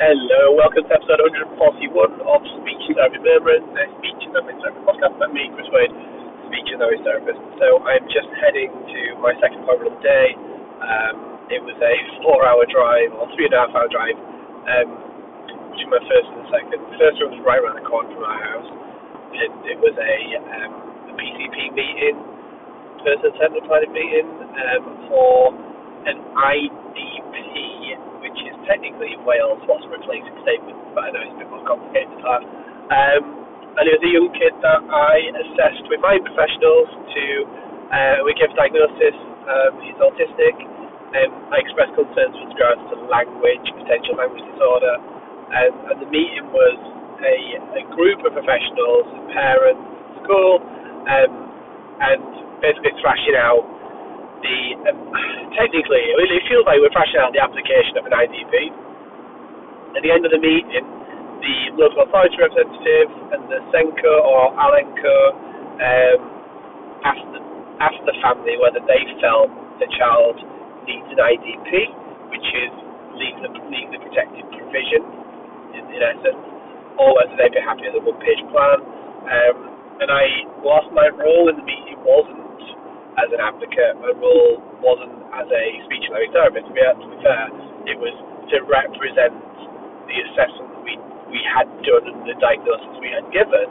Hello, welcome to episode 141 of Speech Therapy Murmurers, the speech and language therapy podcast by me, Chris Wade, speech and language therapist. So I'm just heading to my second appointment of the day. Um, it was a four hour drive, or three and a half hour drive, um, between my first and the second. The first one was right around the corner from our house, and it was a, um, a PCP meeting, person-centered planning meeting, um, for an is technically Wales loss replacing statement, but I know it's a bit more complicated than that. Um, and it was a young kid that I assessed with my professionals to, uh, we gave a diagnosis, um, he's autistic, and I expressed concerns with regards to language, potential language disorder, and, and the meeting was a, a group of professionals, parents, school, um, and basically thrashing out the um, technically it feels like we're thrashing out the application of an IDP. At the end of the meeting, the local authority representative and the SENCo or ALNCo um, asked, the, asked the family whether they felt the child needs an IDP, which is legally, protected provision in, in essence, or whether they'd be happy with a one-page plan. Um, and I, whilst my role in the meeting wasn't as an advocate, my role wasn't as a speech and language therapist. To be, to be fair, it was to represent the assessment we we had done and the diagnosis we had given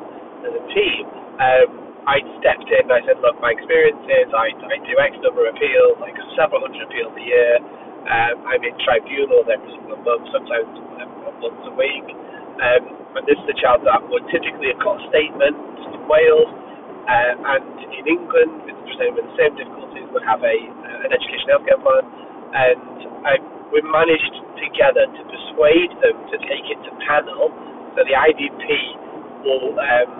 as a team. Um, I stepped in I said, look, my experience is I, I do X number of appeals, like several hundred appeals a year. Um, I'm in tribunals every single month, sometimes um, once a week. Um, and this is a child that would typically have got statement in Wales uh, and in England, with the same difficulties, would have a uh, an education healthcare plan, and I, we managed together to persuade them to take it to panel. So the IDP will um,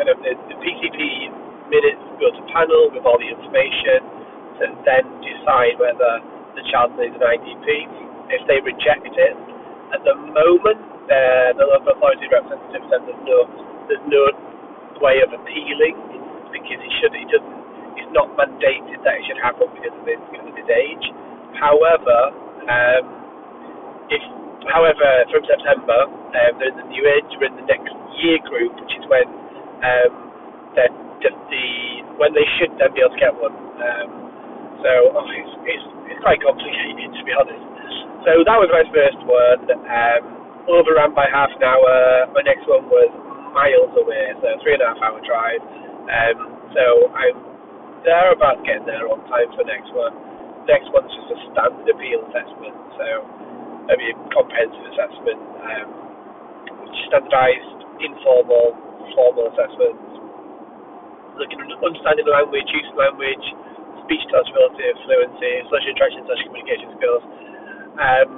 kind of the, the PCP minutes go to panel with all the information to then decide whether the child needs an IDP. If they reject it, at the moment, uh, the local authority representative said there's no there's no way of appealing because he should he doesn't it's not mandated that it should happen because of his, because of his age. However, um, if however from September um, there's a new age we're in the next year group, which is when um, the when they should then be able to get one. Um, so oh, it's, it's it's quite complicated to be honest. So that was my first one. Um, overran by half an hour. My next one was miles away, so three and a half hour drive. Um, so I'm there about getting there on time for the next one. Next one's just a standard appeal assessment, so maybe a comprehensive assessment, um, standardised, informal, formal assessments, looking at understanding language, use of language, speech intelligibility, fluency, social interaction, social communication skills. Um,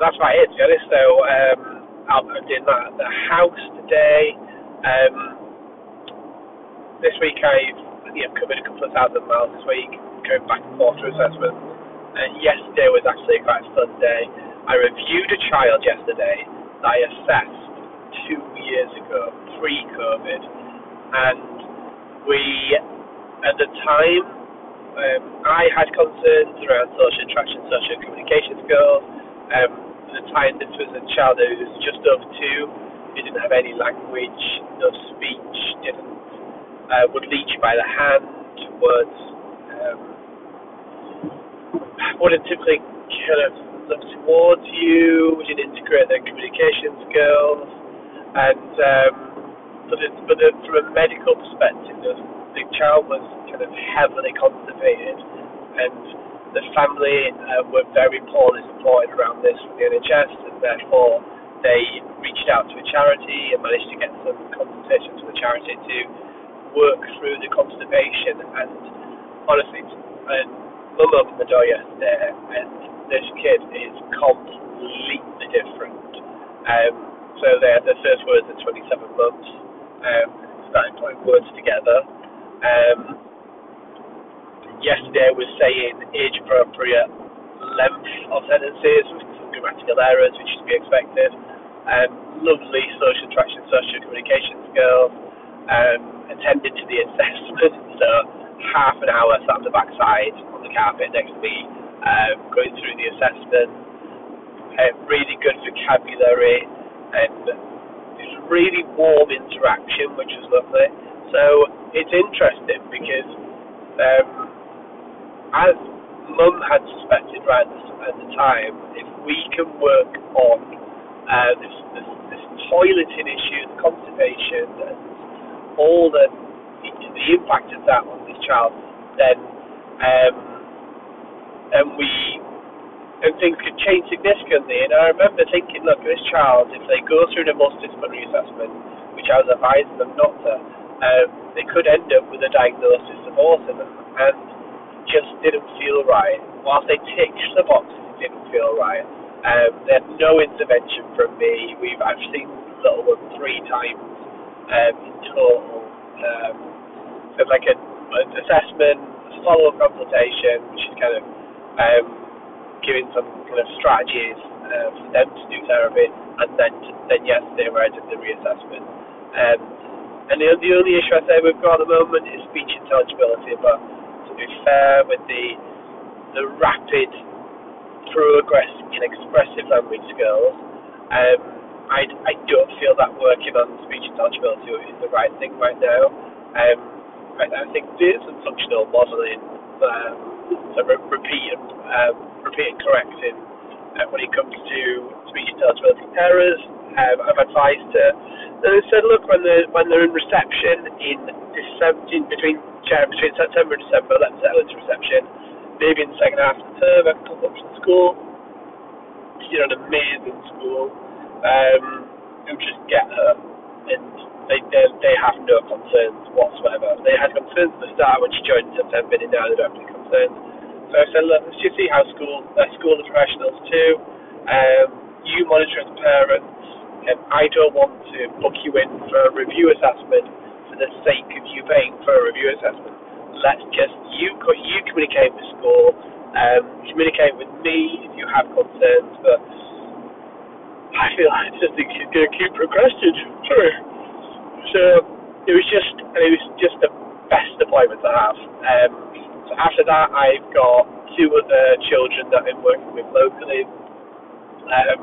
that's about it, to be honest. So um, I'm doing that at the house today. Um, this week I've you know, covered a couple of thousand miles this week, going back and forth to assessment. And yesterday was actually quite a fun day. I reviewed a child yesterday that I assessed two years ago, pre-COVID, and we, at the time, um, I had concerns around social interaction, social communication skills. Um, at the time, this was a child who was just over two, who didn't have any language, no speech, didn't uh, would lead you by the hand, towards um, wouldn't typically kind of look towards you, would integrate their communication skills, and um, but, it, but it, from a medical perspective, the, the child was kind of heavily constipated, and the family uh, were very poorly supported around this from the NHS, and therefore they reached out to a charity and managed to get some consultation from the charity to work through the constipation. And honestly, and mum opened the door yesterday, and this kid is completely different. Um, so had their first words at 27 months, um, starting putting words together. Um, yesterday was saying age appropriate length of sentences with some grammatical errors, which is to be expected. Um, lovely social interaction, social communication skills. Um, attended to the assessment, so half an hour sat on the backside on the carpet next to me, um, going through the assessment. uh, really good vocabulary, and this really warm interaction, which was lovely. So it's interesting because um, as Mum had suspected right at the time, if we can work on uh, this, this, this toileting issue, the constipation, all the the impact of that on this child, then um, and we and things could change significantly. And I remember thinking, look, this child, if they go through the multidisciplinary assessment, which I was advising them not to, um, they could end up with a diagnosis of autism and just didn't feel right. Whilst they ticked the boxes, it didn't feel right. Um, they had no intervention from me. We've I've seen little one three times um, in total. Um, like a, an assessment, follow-up consultation, which is kind of um, giving some kind of strategies uh, for them to do therapy, and then then yesterday we did the reassessment. Um, and the, the only issue I say we've got at the moment is speech intelligibility, but to be fair, with the the rapid progress in expressive language skills, um, I, I don't feel that working on speech intelligibility is the right thing right now. Um, I, I think there's some functional modelling, um, so re- repeat and um, repeat and correcting uh, when it comes to speech intelligibility errors. Um, I've advised to, they said, look, when they're when they're in reception in December, between between September and December, let's settle into reception. Maybe in the second half of the term, I can come up to school. You know, an amazing school. Um, who just get her, and they, they they have no concerns whatsoever. They had concerns at the start when she joined in September, and now they don't have any concerns. So I said, look, let's just see how school, uh, school the professionals too. Um, you monitor as parents. And I don't want to book you in for a review assessment for the sake of you paying for a review assessment. Let's just you you communicate with school, um, communicate with me if you have concerns. But I feel I just think she's going to keep progressing. Sorry. So it was just it was just the best appointment to have. Um, so after that, I've got two other children that I'm working with locally. Um,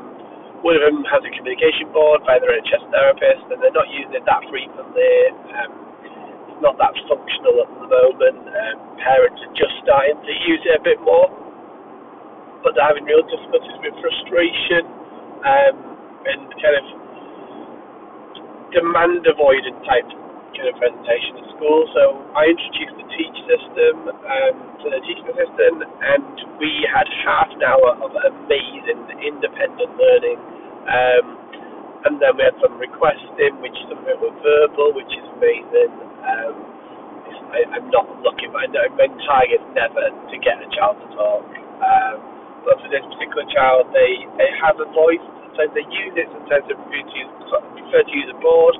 one of them has a communication board by their NHS therapist, and they're not using it that frequently. Um, it's not that functional at the moment. Um, parents are just starting to use it a bit more, but they're having real difficulties with frustration um, and kind of demand avoidant type kind of presentation at school. So I introduced the TEACCH system um, to the teaching assistant, and we had half an hour of amazing independent learning. Um, and then we had some requesting, which some of it were verbal, which is amazing. Um, I, I'm not looking, know my target's never to get a child to talk. Um, but for this particular child, they, they have a voice. Sometimes they use it, sometimes they prefer to use, prefer to use a board,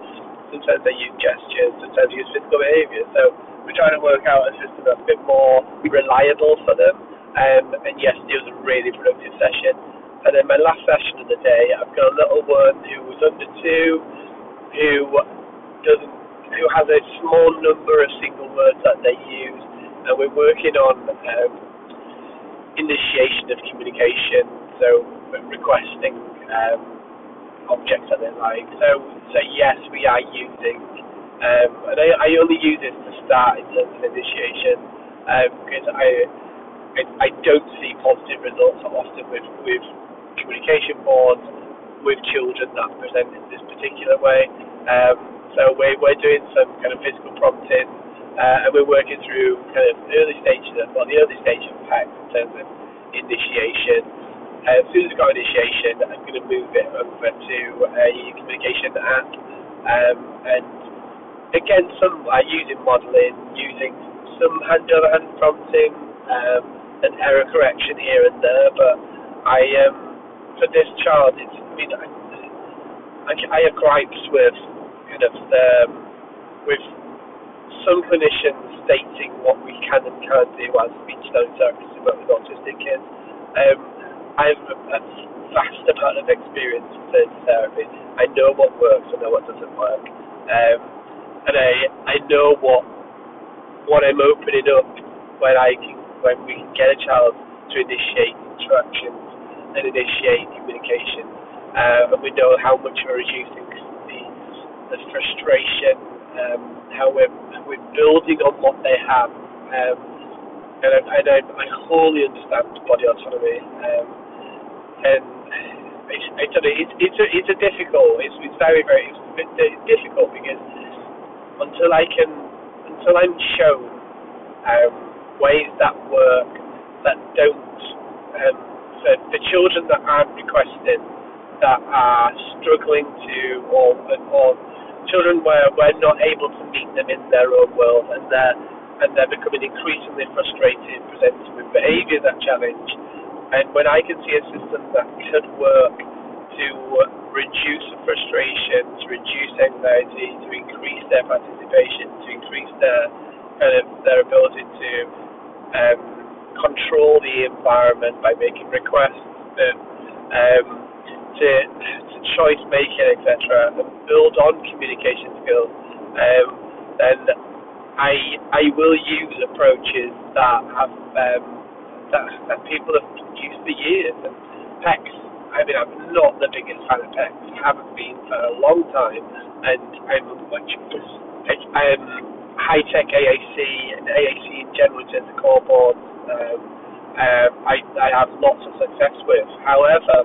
sometimes they use gestures, sometimes they use physical behaviour. So we're trying to work out a system that's a bit more reliable for them. Um, and yesterday was a really productive session. And then my last session of the day, I've got a little one who was under two, who doesn't, who has a small number of single words that they use, and we're working on um, initiation of communication. So requesting um, objects that they like. So, so yes, we are using, um, and I, I only use it to start in terms of initiation um, because I, I, I don't see positive results often with with communication boards with children that present in this particular way. Um, so we're, we're doing some kind of physical prompting, uh, and we're working through kind of early stages, of, well, the early stage of PEC in terms of initiation. Uh, as soon as we've got initiation, I'm going to move it over to a communication app. Um, and again, some are using modelling, using some hand over hand prompting, um, and error correction here and there, but I um, for this child, it's, I mean, I, I, I have gripes with kind of um, with some clinicians stating what we can and can't do as speech therapy therapists who work with autistic kids. Um, I have a vast amount of experience in speech therapy. I know what works, I know what doesn't work, um, and I I know what what I'm opening up when I can when we can get a child to initiate interactions and initiate communication. Uh, and we know how much we're reducing the, the frustration, um, how we're, we're building on what they have. Um, and I, I, I wholly understand body autonomy. Um, and it's, know, it's, it's, a, it's a difficult, it's, it's very, very it's difficult because until I can, until I'm shown um, ways that work that don't, um, for, for children that aren't requesting, that are struggling to, or, or children where we're not able to meet them in their own world and they're, and they're becoming increasingly frustrated, presenting with behaviour that challenge. And when I can see a system that could work to reduce frustration, to reduce anxiety, to increase their participation, to increase their kind of their ability to um, control the environment by making requests, that, um, to, choice making, etc., and build on communication skills, um, then I I will use approaches that have um, that, that people have used for years. And PECS, I mean, I'm not the biggest fan of PECS, haven't been for a long time, and I'm much um, high tech AAC and AAC in general in terms of core boards. Um, um, I, I have lots of success with. However,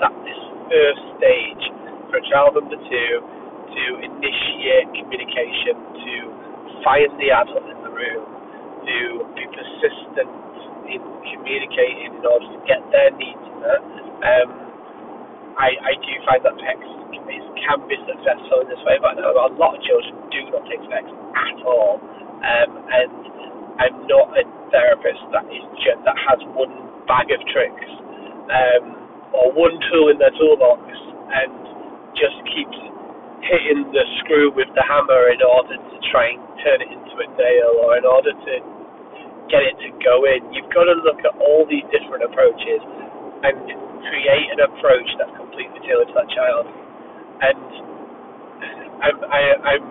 that this first stage for child number two to initiate communication, to find the adult in the room, to be persistent in communicating in order to get their needs met. Um, I, I do find that PECS can be successful in this way, but I know a lot of children do not take PECS at all. Um, and I'm not a therapist that is that has one bag of tricks. Um, or one tool in their toolbox and just keeps hitting the screw with the hammer in order to try and turn it into a nail or in order to get it to go in. You've got to look at all these different approaches and create an approach that's completely tailored to that child. And I'm, I, I'm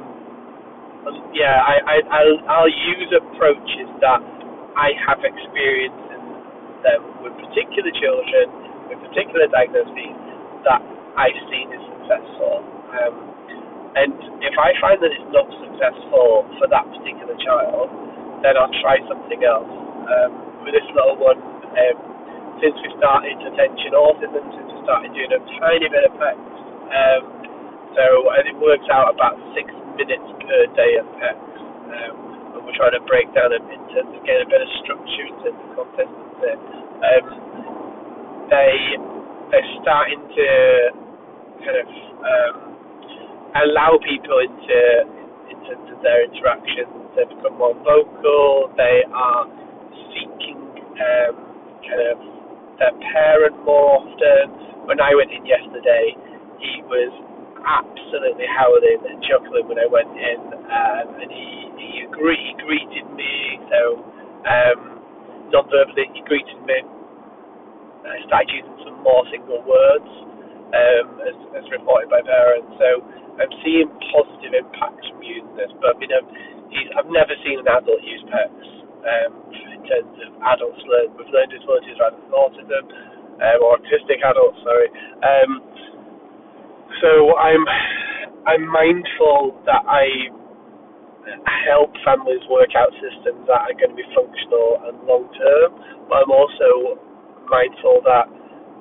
yeah, I, I, I'll, I'll use approaches that I have experience in them with particular children with particular diagnoses that I've seen is successful. Um, and if I find that it's not successful for that particular child, then I'll try something else. Um, with this little one, um, since we started attention autism, since we started doing a tiny bit of PECS, um, so and it works out about six minutes per day of PECS. Um, and we're trying to break down into to get a bit of structure into the consistency. Um, they they're starting to kind of um, allow people into, into, into their interactions. They become more vocal. They are seeking um, kind of their parent more often. When I went in yesterday, he was absolutely howling and chuckling when I went in, um, and he he, agreed, he greeted me. So um, non-verbally, he greeted me Using some more single words um, as, as reported by parents. So I'm seeing positive impacts from using this. But you know, I've never seen an adult use PECS um, in terms of adults learn with learning disabilities rather than autism um, or autistic adults. Sorry. Um, so I'm I'm mindful that I help families work out systems that are going to be functional and long term, but I'm also mindful that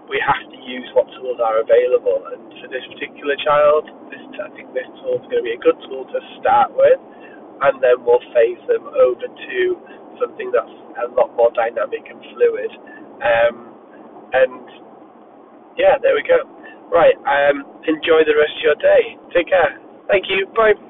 we have to use what tools are available. And for this particular child, this I think this tool is going to be a good tool to start with, and then we'll phase them over to something that's a lot more dynamic and fluid. Um, and yeah, there we go. Right, um, enjoy the rest of your day. Take care. Thank you. Bye.